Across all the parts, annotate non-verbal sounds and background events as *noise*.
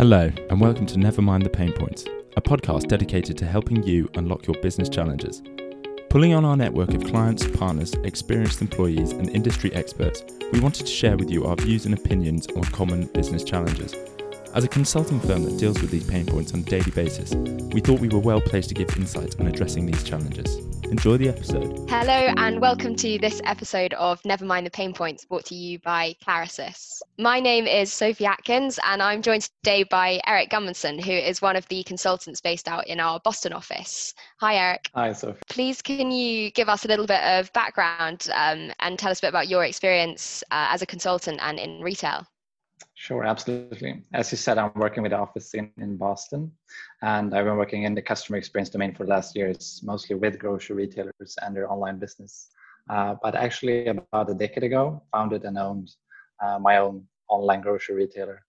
Hello, and welcome to Never Mind the Pain Points, a podcast dedicated to helping you unlock your business challenges. Pulling on our network of clients, partners, experienced employees, and industry experts, we wanted to share with you our views and opinions on common business challenges. As a consulting firm that deals with these pain points on a daily basis, we thought we were well placed to give insight on addressing these challenges. Enjoy the episode. Hello, and welcome to this episode of Never Mind the Pain Points brought to you by Clarasys. My name is Sophie Atkins, and I'm joined today by Eric Gummanson, who is one of the consultants based out in our Boston office. Hi, Eric. Hi, Sophie. Please, can you give us a little bit of background um, and tell us a bit about your experience uh, as a consultant and in retail? Sure, absolutely. As you said, I'm working with the office in, in Boston, and I've been working in the customer experience domain for the last years, mostly with grocery retailers and their online business. Uh, but actually, about a decade ago, founded and owned uh, my own online grocery retailer.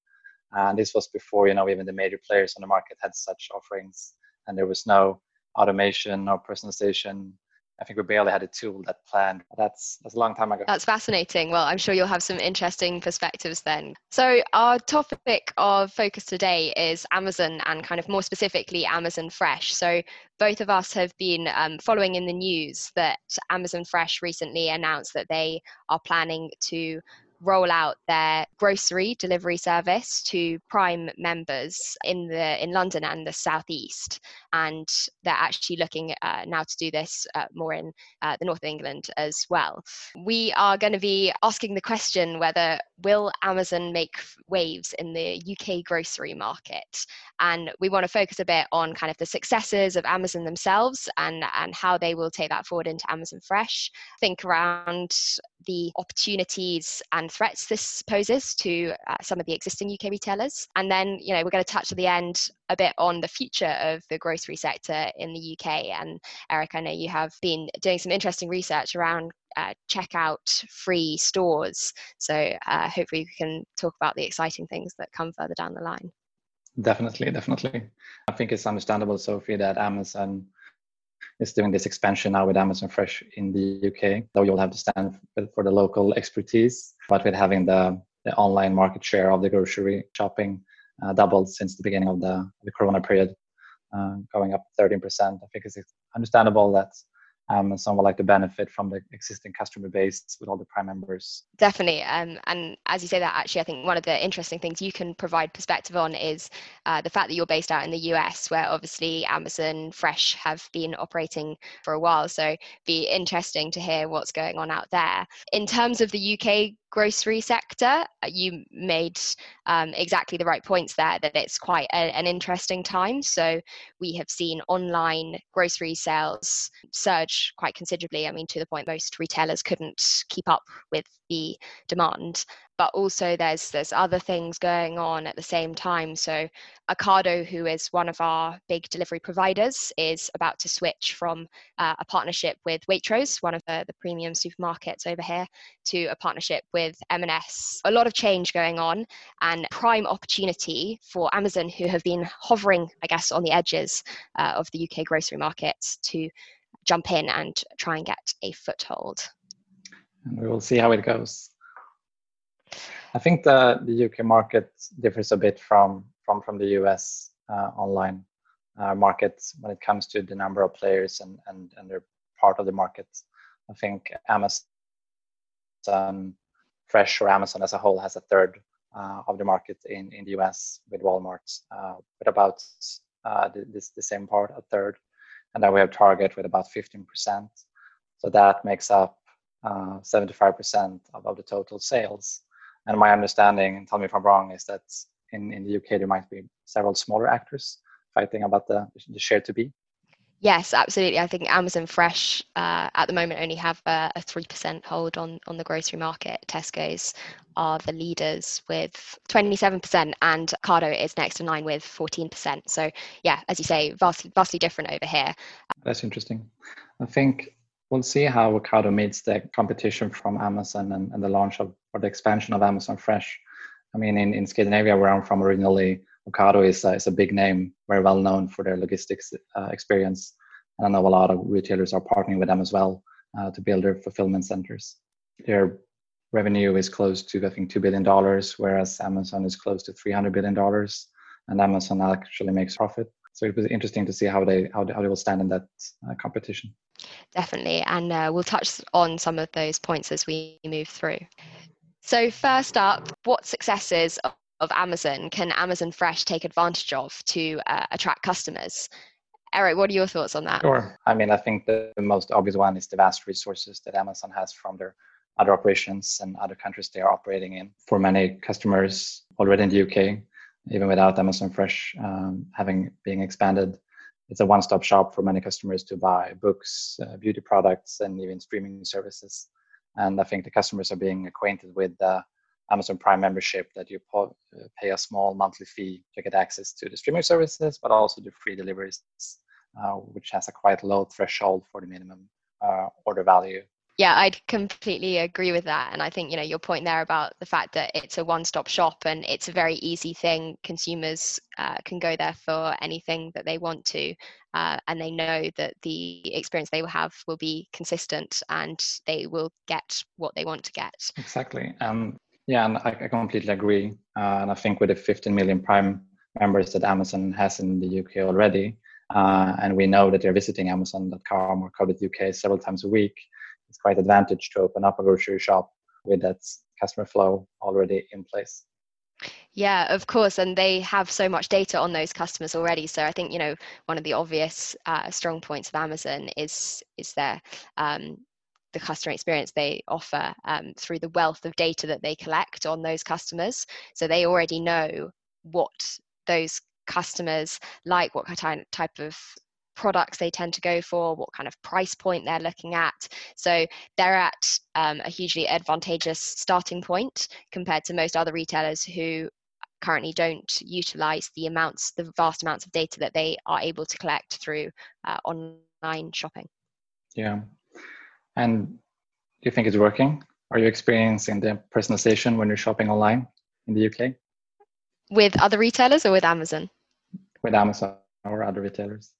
And this was before, you know, even the major players on the market had such offerings, and there was no automation or personalization I think we barely had a tool that planned. That's that's a long time ago. That's fascinating. Well, I'm sure you'll have some interesting perspectives then. So our topic of focus today is Amazon and kind of more specifically Amazon Fresh. So both of us have been um, following in the news that Amazon Fresh recently announced that they are planning to roll out their grocery delivery service to Prime members in the in London and the southeast, and they're actually looking uh, now to do this uh, more in uh, the north of England as well. We are going to be asking the question whether will Amazon make waves in the UK grocery market, and we want to focus a bit on kind of the successes of Amazon themselves and and how they will take that forward into Amazon Fresh. Think around the opportunities and threats this poses to uh, some of the existing UK retailers. And then, you know, we're going to touch at the end a bit on the future of the grocery sector in the UK. And Eric, I know you have been doing some interesting research around uh, checkout free stores. So uh, hopefully we can talk about the exciting things that come further down the line. Definitely, definitely. I think it's understandable, Sophie, that Amazon is doing this expansion now with Amazon Fresh in the UK. Though you'll have to stand for the local expertise, but with having the, the online market share of the grocery shopping uh, doubled since the beginning of the, the Corona period, uh, going up 13%. I think it's understandable that um, and some would like to benefit from the existing customer base with all the prime members. Definitely um, and as you say that actually i think one of the interesting things you can provide perspective on is uh, the fact that you're based out in the us where obviously amazon fresh have been operating for a while. So be interesting to hear what's going on out there. In terms of the uk grocery sector. Uh, you made um, exactly the right points there that it's quite a, an interesting time. So we have seen online grocery sales surge quite considerably. I mean, to the point most retailers couldn't keep up with the demand but also there's there's other things going on at the same time. So Ocado who is one of our big delivery providers is about to switch from uh, a partnership with Waitrose one of the, the premium supermarkets over here to a partnership with M&S a lot of change going on and prime opportunity for Amazon who have been hovering I guess on the edges uh, of the UK grocery markets to jump in and try and get a foothold. And we will see how it goes. I think the, the UK market differs a bit from from, from the US uh, online uh, when it comes to the number of players and, and, and their part of the market. I think Amazon Fresh or Amazon as a whole has a third uh, of the market in, in the US with Walmart, uh, with about uh, the, this, the same part, a third. And then we have Target with about 15%. So that makes up 75% uh, of, of the total sales. And my understanding, and tell me if I'm wrong, is that in, in the UK there might be several smaller actors fighting about the, the share to be. Yes, absolutely. I think Amazon Fresh uh, at the moment only have a, a 3% hold on, on the grocery market. Tesco's are the leaders with 27%, and Ocado is next in line with 14%. So, yeah, as you say, vastly, vastly different over here. That's interesting. I think we'll see how Ocado meets the competition from Amazon and, and the launch of or the expansion of Amazon Fresh. I mean, in, in Scandinavia, where I'm from originally, Ocado is, uh, is a big name, very well known for their logistics uh, experience. And I know a lot of retailers are partnering with them as well uh, to build their fulfillment centers. Their revenue is close to, I think, $2 billion, whereas Amazon is close to $300 billion. and Amazon actually makes profit. So it was interesting to see how they how they, how they will stand in that uh, competition. Definitely, and uh, we'll touch on some of those points as we move through. So first up, what successes of Amazon can Amazon Fresh take advantage of to uh, attract customers? Eric, what are your thoughts on that? Sure. I mean, I think the most obvious one is the vast resources that Amazon has from their other operations and other countries they are operating in. For many customers already in the UK, even without Amazon Fresh um, having being expanded, it's a one-stop shop for many customers to buy books, uh, beauty products, and even streaming services. And I think the customers are being acquainted with the Amazon Prime membership that you pay a small monthly fee to get access to the streaming services, but also the free deliveries, uh, which has a quite low threshold for the minimum uh, order value. Yeah i'd completely agree with that. And i think you know your point there about the fact that it's a one-stop shop and it's a very easy thing. Consumers uh, can go there for anything that they want to uh, and they know that the experience they will have will be consistent and they will get what they want to get exactly um, yeah and I, I completely agree uh, and i think with the 15 million prime members that amazon has in the uk already uh, and we know that they're visiting amazon.com or co.uk several times a week it's quite advantage to open up a grocery shop with that customer flow already in place. Yeah, of course, and they have so much data on those customers already. So I think you know one of the obvious uh, strong points of Amazon is is their um, the customer experience they offer um, through the wealth of data that they collect on those customers. So they already know what those customers like, what type of products they tend to go for, what kind of price point they're looking at. So they're at um, a hugely advantageous starting point compared to most other retailers who currently don't utilize the amounts, the vast amounts of data that they are able to collect through uh, online shopping. Yeah. And do you think it's working? Are you experiencing the personalization when you're shopping online in the UK? With other retailers or with Amazon? With Amazon or other retailers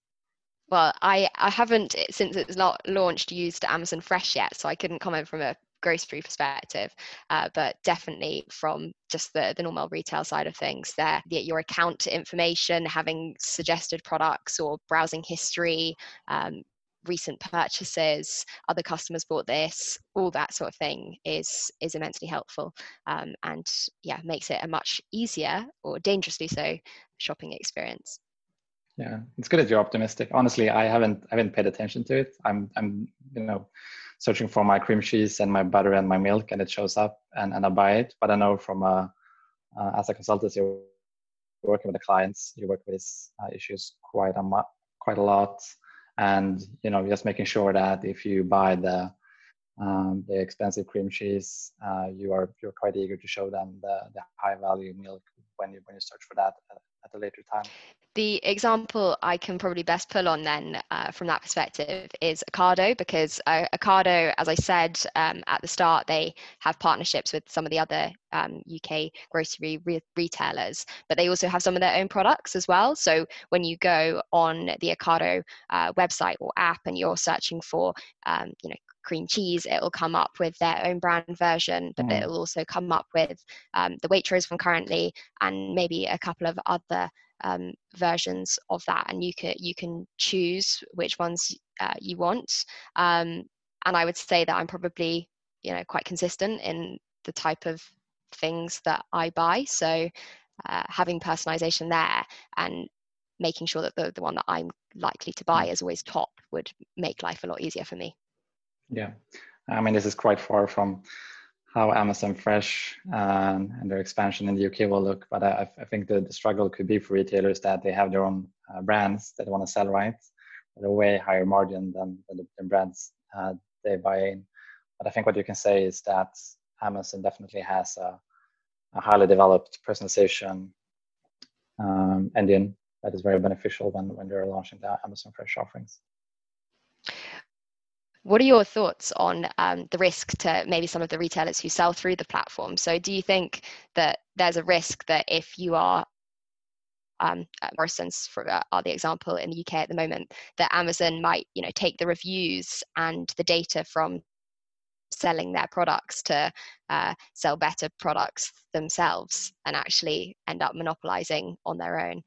well i i haven't since it's not launched used amazon fresh yet so i couldn't comment from a grocery perspective uh, but definitely from just the, the normal retail side of things there your account information having suggested products or browsing history um, recent purchases other customers bought this all that sort of thing is is immensely helpful um, and yeah makes it a much easier or dangerously so shopping experience. Yeah it's good that you're optimistic. Honestly i haven't i haven't paid attention to it. I'm i'm you know searching for my cream cheese and my butter and my milk and it shows up and, and i buy it. But i know from uh, uh as a consultant you're working with the clients you work with these uh, issues quite a mu- quite a lot. And you know just making sure that if you buy the um, the expensive cream cheese uh, you are you're quite eager to show them the, the high value milk when you when you search for that at a later time. The example I can probably best pull on then uh, from that perspective is Ocado, because uh, Ocado, as I said um, at the start, they have partnerships with some of the other um, UK grocery re- retailers, but they also have some of their own products as well. So when you go on the Ocado uh, website or app and you're searching for, um, you know, cream cheese, it will come up with their own brand version, but mm. it will also come up with um, the Waitrose from currently and maybe a couple of other um, versions of that. And you can you can choose which ones uh, you want. Um, and I would say that I'm probably you know quite consistent in the type of things that I buy. So uh, having personalization there and making sure that the, the one that I'm likely to buy mm. is always top would make life a lot easier for me. Yeah, I mean, this is quite far from how Amazon Fresh um, and their expansion in the UK will look. But I, I think the, the, struggle could be for retailers that they have their own uh, brands that they want to sell right at a way higher margin than, than the, brands uh, they buy in. But I think what you can say is that Amazon definitely has a, a highly developed personalization um, engine that is very beneficial when, when they're launching the Amazon Fresh offerings. What are your thoughts on um, the risk to maybe some of the retailers who sell through the platform? So, do you think that there's a risk that if you are um, Morrisons for uh, are the example in the UK at the moment that Amazon might you know take the reviews and the data from selling their products to uh, sell better products themselves and actually end up monopolizing on their own.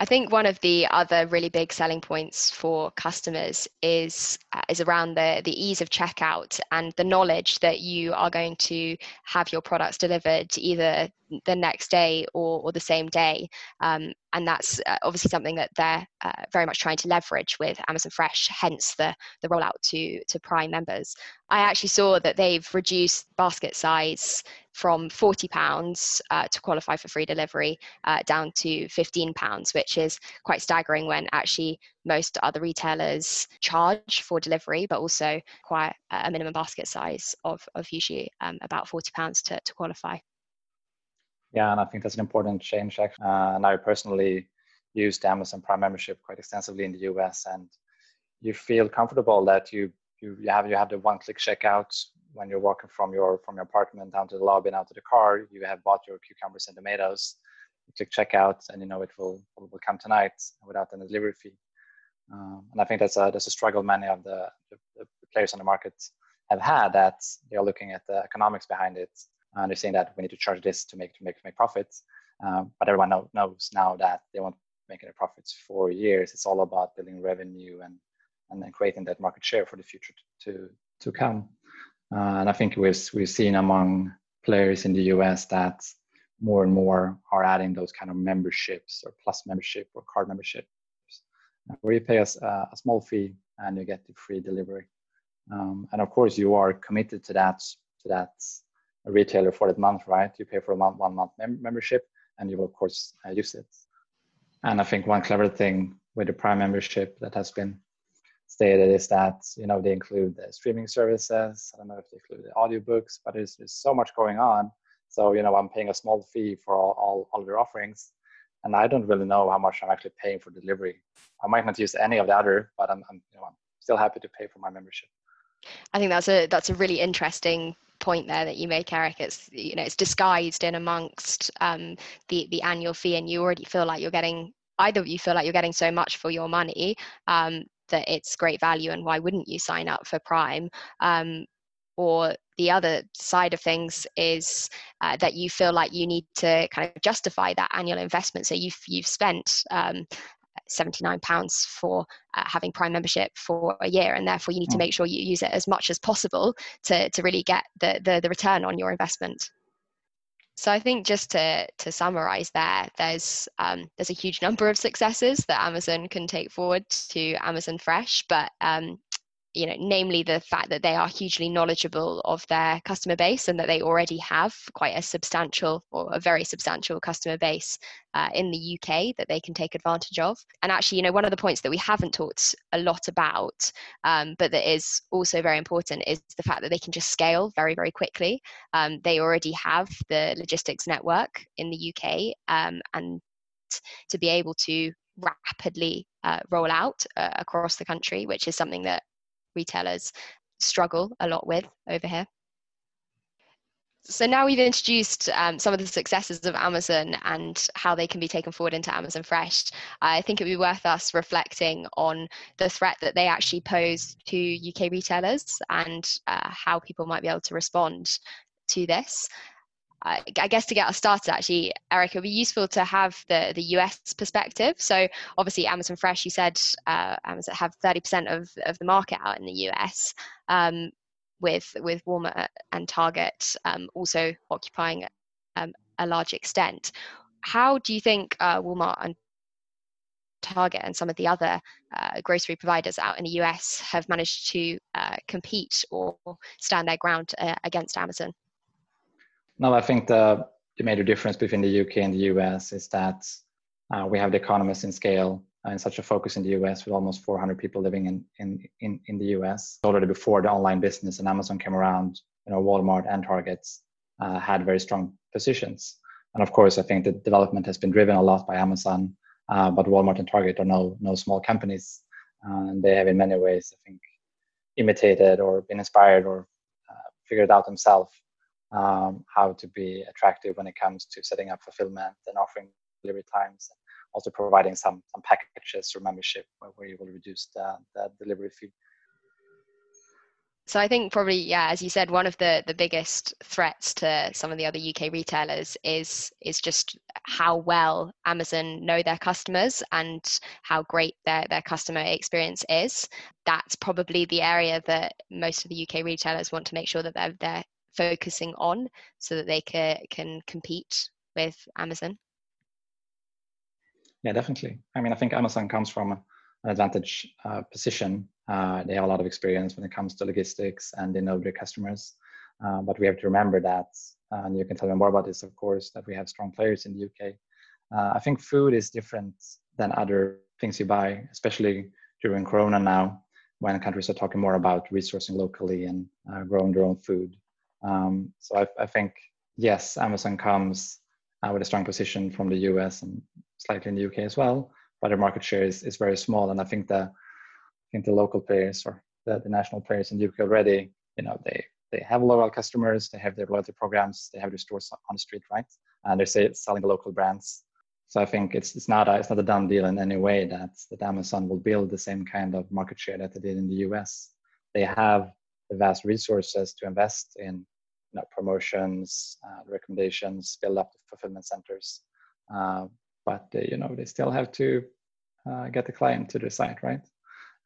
I think one of the other really big selling points for customers is uh, is around the the ease of checkout and the knowledge that you are going to have your products delivered either the next day or, or the same day. Um, and that's uh, obviously something that they're uh, very much trying to leverage with Amazon Fresh, hence the, the rollout to, to Prime members. I actually saw that they've reduced basket size from £40 uh, to qualify for free delivery uh, down to £15, which is quite staggering when actually most other retailers charge for delivery, but also quite a minimum basket size of, of usually um, about £40 to, to qualify. Yeah, and I think that's an important change. Uh, and I personally used Amazon Prime membership quite extensively in the US, and you feel comfortable that you you, have you have the one-click checkout when you're walking from your from your apartment down to the lobby and out to the car. You have bought your cucumbers and tomatoes. You click checkout, and you know it will will come tonight without any delivery fee. Um, and I think that's a that's a struggle many of the, the, the players on the market have had that they're looking at the economics behind it and they're saying that we need to charge this to make to make to make profits. Um, but everyone know, knows now that they won't make any profits for years. It's all about building revenue and and then creating that market share for the future to to come. Uh, and I think we've we've seen among players in the US that more and more are adding those kind of memberships or plus membership or card memberships where you pay a, a, small fee and you get the free delivery. Um, and of course, you are committed to that to that retailer for that month, right? You pay for a month, one month mem- membership, and you will of course uh, use it. And I think one clever thing with the Prime membership that has been stated is that you know they include the streaming services. I don't know if they include the audiobooks, but there's, there's so much going on. So you know I'm paying a small fee for all, all, all your offerings, and I don't really know how much I'm actually paying for delivery. I might not use any of the other, but I'm, I'm you know I'm still happy to pay for my membership. I think that's a that's a really interesting point there that you make, Eric. It's you know it's disguised in amongst um, the the annual fee, and you already feel like you're getting either you feel like you're getting so much for your money um, that it's great value, and why wouldn't you sign up for Prime? Um, or the other side of things is uh, that you feel like you need to kind of justify that annual investment. So you've you've spent um, 79 pounds for uh, having prime membership for a year and therefore you need to mm. make sure you use it as much as possible to, to really get the, the, the return on your investment so I think just to to summarize there, there's um, there's a huge number of successes that Amazon can take forward to Amazon Fresh, but um, you know, namely the fact that they are hugely knowledgeable of their customer base and that they already have quite a substantial or a very substantial customer base uh, in the UK that they can take advantage of. And actually, you know, one of the points that we haven't talked a lot about, um, but that is also very important, is the fact that they can just scale very, very quickly. Um, they already have the logistics network in the UK, um, and to be able to rapidly uh, roll out uh, across the country, which is something that retailers struggle a lot with over here. So now we've introduced um, some of the successes of Amazon and how they can be taken forward into Amazon Fresh. I think it would be worth us reflecting on the threat that they actually pose to UK retailers and uh, how people might be able to respond to this. I guess to get us started, actually, Eric, it would be useful to have the, the US perspective. So, obviously, Amazon Fresh, you said uh, Amazon have 30% of, of the market out in the US, um, with, with Walmart and Target um, also occupying um, a large extent. How do you think uh, Walmart and Target and some of the other uh, grocery providers out in the US have managed to uh, compete or stand their ground uh, against Amazon? No, I think the, the major difference between the UK and the US is that uh, we have the economies in scale and such a focus in the US with almost 400 people living in, in, in, in the US. Already before the online business and Amazon came around, you know, Walmart and Targets uh, had very strong positions. And of course, I think the development has been driven a lot by Amazon, uh, but Walmart and Target are no, no small companies. Uh, and they have in many ways, I think, imitated or been inspired or uh, figured out themselves um, how to be attractive when it comes to setting up fulfillment and offering delivery times and also providing some some packages or membership where, you will reduce the, the delivery fee So I think probably, yeah, as you said, one of the the biggest threats to some of the other UK retailers is is just how well Amazon know their customers and how great their their customer experience is. That's probably the area that most of the UK retailers want to make sure that they're they're focusing on so that they can can compete with Amazon. Yeah, definitely. I mean, I think Amazon comes from an advantage uh, position. Uh, they have a lot of experience when it comes to logistics and they know their customers. Uh, but we have to remember that, and you can tell me more about this, of course, that we have strong players in the UK. Uh, I think food is different than other things you buy, especially during Corona now, when countries are talking more about resourcing locally and uh, growing their own food. Um, so I, I, think, yes, Amazon comes uh, with a strong position from the US and slightly in the UK as well, but their market share is, is very small. And I think the I think the local players or the, the national players in the UK already, you know, they they have loyal customers, they have their loyalty programs, they have their stores on the street, right? And they're selling the local brands. So I think it's it's not a it's not a done deal in any way that that Amazon will build the same kind of market share that they did in the US. They have the vast resources to invest in you know, promotions, uh, recommendations, build up the fulfillment centers. Uh, but they, you know they still have to uh, get the client to the site, right?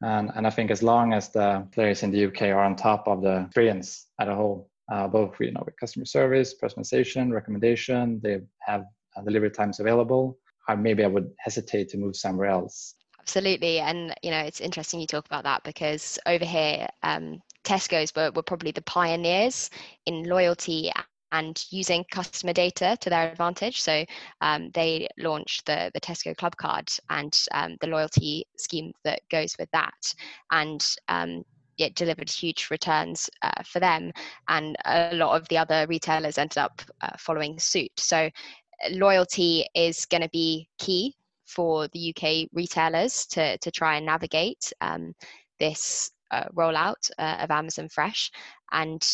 And and I think as long as the players in the UK are on top of the experience at a whole, uh, both you know with customer service, personalization, recommendation, they have uh, delivery times available. I, maybe I would hesitate to move somewhere else. Absolutely, and you know it's interesting you talk about that because over here, um, Tesco's were, were probably the pioneers in loyalty and using customer data to their advantage. So um, they launched the, the Tesco Clubcard and um, the loyalty scheme that goes with that. And um, it delivered huge returns uh, for them. And a lot of the other retailers ended up uh, following suit. So loyalty is going to be key for the UK retailers to, to try and navigate um, this uh, rollout uh, of Amazon Fresh. And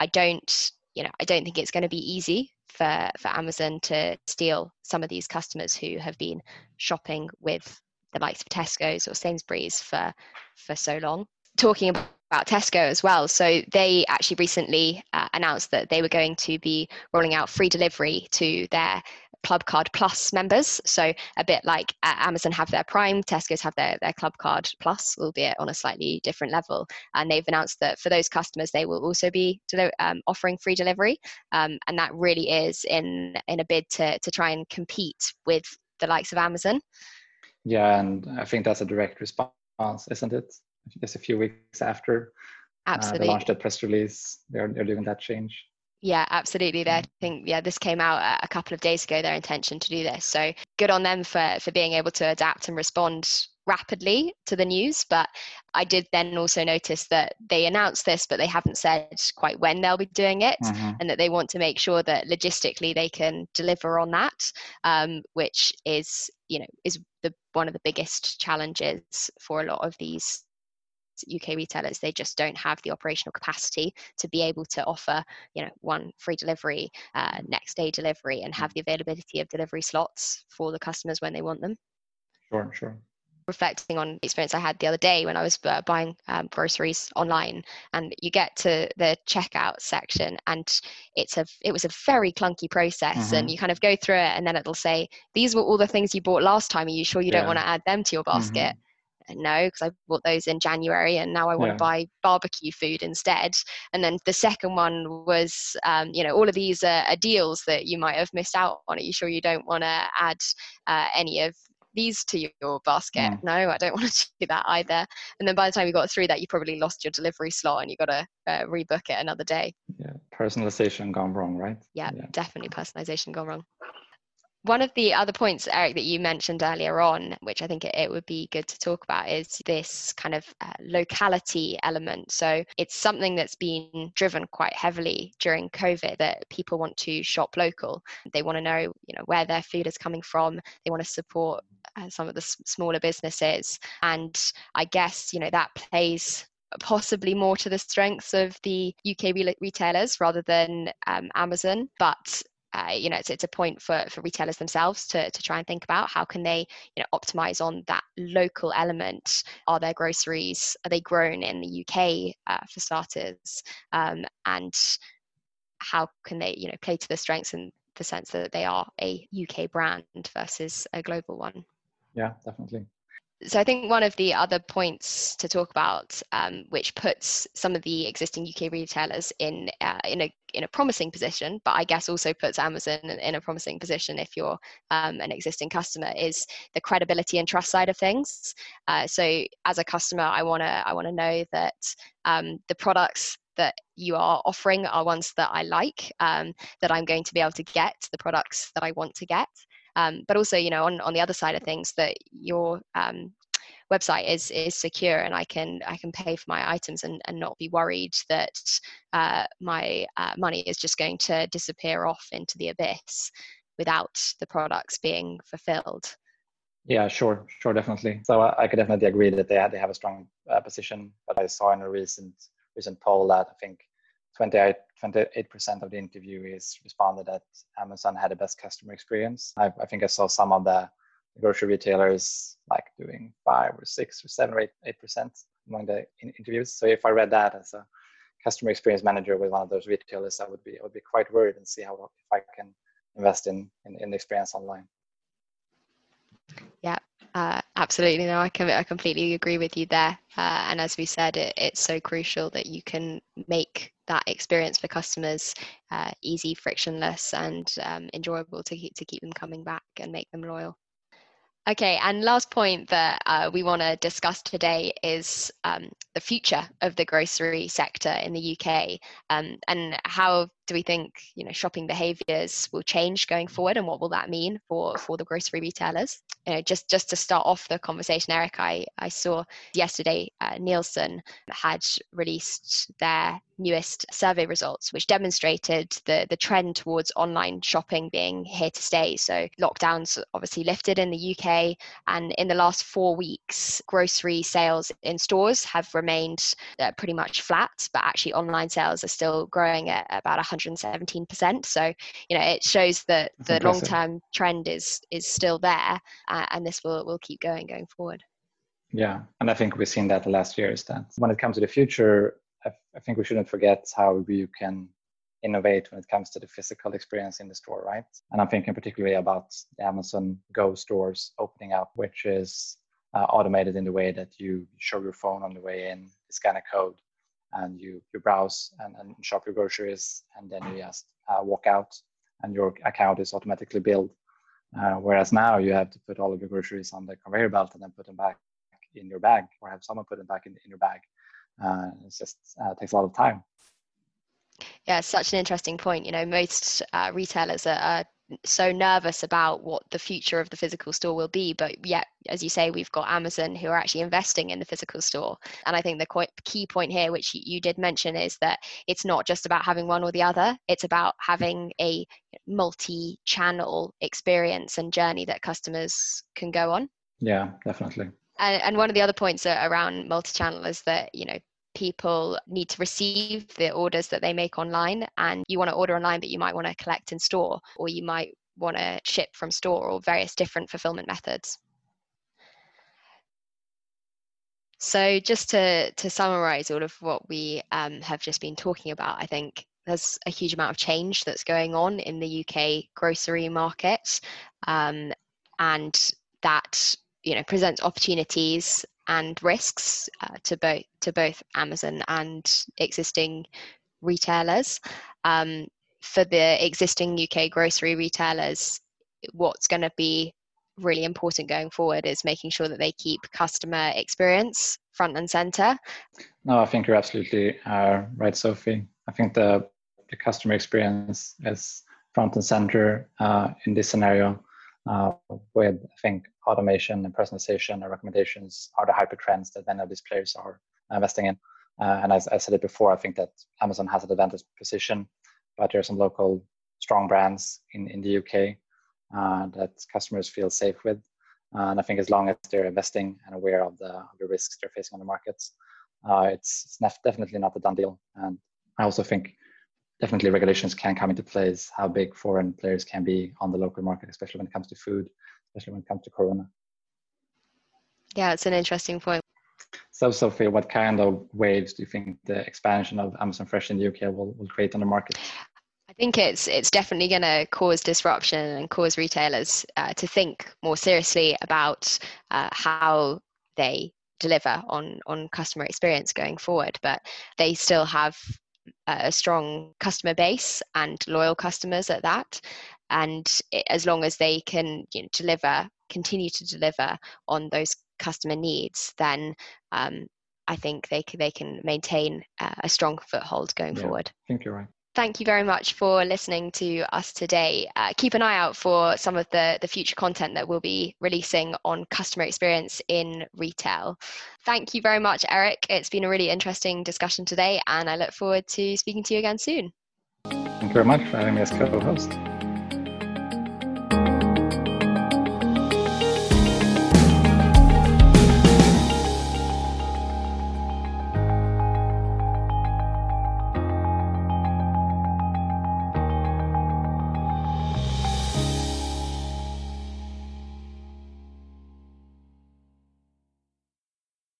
I don't you know, I don't think it's going to be easy for, for Amazon to steal some of these customers who have been shopping with the likes of Tesco's or Sainsbury's for, for so long. Talking about Tesco as well. So they actually recently uh, announced that they were going to be rolling out free delivery to their Clubcard Plus members. So a bit like uh, Amazon have their Prime, Tesco's have their, their Clubcard Plus, albeit on a slightly different level. And they've announced that for those customers, they will also be um, offering free delivery. Um, and that really is in, in a bid to, to try and compete with the likes of Amazon. Yeah, and I think that's a direct response, isn't it? Just a few weeks after Absolutely. Uh, they launched that press release, they're, they're doing that change. Yeah, absolutely. I think yeah, this came out a couple of days ago. Their intention to do this, so good on them for for being able to adapt and respond rapidly to the news. But I did then also notice that they announced this, but they haven't said quite when they'll be doing it, mm-hmm. and that they want to make sure that logistically they can deliver on that, um, which is you know is the one of the biggest challenges for a lot of these UK retailers, they just don't have the operational capacity to be able to offer, you know, one free delivery, uh, next day delivery, and have mm. the availability of delivery slots for the customers when they want them. Sure, sure. Reflecting on the experience I had the other day when I was uh, buying um, groceries online, and you get to the checkout section, and it's a it was a very clunky process, mm-hmm. and you kind of go through it, and then it'll say these were all the things you bought last time. Are you sure you yeah. don't want to add them to your basket? Mm-hmm no because i bought those in january and now i want yeah. to buy barbecue food instead. And then the second one was um, you know all of these are, are, deals that you might have missed out on. Are you sure you don't want to add uh, any of these to your basket? Mm. no i don't *laughs* want to do that either. And then by the time you got through that you probably lost your delivery slot and you got to uh, rebook it another day. Yeah personalization gone wrong right? Yeah, yeah. definitely personalization gone wrong one of the other points, Eric, that you mentioned earlier on, which I think it, would be good to talk about, is this kind of uh, locality element. So it's something that's been driven quite heavily during COVID that people want to shop local. They want to know, you know, where their food is coming from. They want to support uh, some of the s- smaller businesses, and I guess you know that plays possibly more to the strengths of the UK re- retailers rather than um, Amazon. But uh, you know, it's, it's a point for, for retailers themselves to, to try and think about how can they, you know, optimize on that local element. Are their groceries, are they grown in the UK uh, for starters? Um, and how can they, you know, play to the strengths in the sense that they are a UK brand versus a global one? Yeah, definitely so I think one of the other points to talk about, um, which puts some of the existing UK retailers in uh, in a in a promising position, but I guess also puts Amazon in a promising position if you're um, an existing customer, is the credibility and trust side of things. Uh, so as a customer, I wanna I wanna know that um, the products that you are offering are ones that I like, um, that I'm going to be able to get the products that I want to get um, but also you know on, on the other side of things that your um, website is is secure and I can I can pay for my items and, and not be worried that uh, my uh, money is just going to disappear off into the abyss without the products being fulfilled. Yeah, sure, sure, definitely. So I, I could definitely agree that they they have a strong uh, position. But I saw in a recent recent poll that I think 28 percent of the interviewees responded that Amazon had the best customer experience. I, I, think I saw some of the grocery retailers like doing five or six or seven or eight eight percent among the in- interviews. So if I read that as a customer experience manager with one of those retailers, I would be I would be quite worried and see how if I can invest in in, in the experience online. Yeah, uh, absolutely. No, I can I completely agree with you there. Uh, and as we said, it, it's so crucial that you can make that experience for customers uh, easy, frictionless, and um, enjoyable to keep to keep them coming back and make them loyal. Okay, and last point that uh, we want to discuss today is um, the future of the grocery sector in the UK, um, and how do we think you know shopping behaviours will change going forward, and what will that mean for for the grocery retailers? You know, just just to start off the conversation, Eric, I I saw yesterday uh, Nielsen had released their newest survey results, which demonstrated the, the trend towards online shopping being here to stay. So, lockdowns obviously lifted in the UK, and in the last four weeks, grocery sales in stores have remained uh, pretty much flat, but actually, online sales are still growing at about 117%. So, you know, it shows that That's the long term trend is is still there, uh, and this will, will keep going going forward. Yeah, and I think we've seen that the last years that when it comes to the future, I, think we shouldn't forget how you can innovate when it comes to the physical experience in the store, right? And I'm thinking particularly about the Amazon Go stores opening up, which is uh, automated in the way that you show your phone on the way in, scan a code, and you, you browse and, and shop your groceries, and then you just uh, walk out, and your account is automatically billed. Uh, whereas now you have to put all of your groceries on the conveyor belt and then put them back in your bag, or have someone put them back in, in your bag uh, it just uh, takes a lot of time. Yeah, such an interesting point. You know, most uh, retailers are, are, so nervous about what the future of the physical store will be, but yet, as you say, we've got Amazon who are actually investing in the physical store. And I think the quite key point here, which you did mention, is that it's not just about having one or the other; it's about having a multi-channel experience and journey that customers can go on. Yeah, definitely and, and one of the other points around multi-channel is that you know people need to receive the orders that they make online and you want to order online but you might want to collect in store or you might want to ship from store or various different fulfillment methods. So just to to summarize all of what we um, have just been talking about i think there's a huge amount of change that's going on in the uk grocery market um, and that you know presents opportunities and risks uh, to both to both Amazon and existing retailers. Um, for the existing UK grocery retailers, what's going to be really important going forward is making sure that they keep customer experience front and center. No, I think you're absolutely uh, right, Sophie. I think the the customer experience is front and center uh, in this scenario uh, with I think automation and personalization and recommendations are the hyper trends that many of these players are investing in. Uh, and as I said it before, I think that Amazon has an advantage position, but there are some local strong brands in, in the UK uh, that customers feel safe with. Uh, and I think as long as they're investing and aware of the, of the risks they're facing on the markets, uh, it's, it's definitely not a done deal. And I also think definitely regulations can come into place, how big foreign players can be on the local market, especially when it comes to food, especially when it comes to Corona. Yeah, it's an interesting point. So, Sophie, what kind of waves do you think the expansion of Amazon Fresh in the UK will, will create on the market? I think it's it's definitely going to cause disruption and cause retailers uh, to think more seriously about uh, how they deliver on on customer experience going forward. But they still have a strong customer base and loyal customers at that. And it, as long as they can you know, deliver, continue to deliver on those customer needs, then um, I think they can, they can maintain uh, a strong foothold going yeah, forward. I think you're right thank you very much for listening to us today. Uh, keep an eye out for some of the, the future content that we'll be releasing on customer experience in retail. Thank you very much, Eric. It's been a really interesting discussion today, and I look forward to speaking to you again soon. Thank you very much for having me as co host.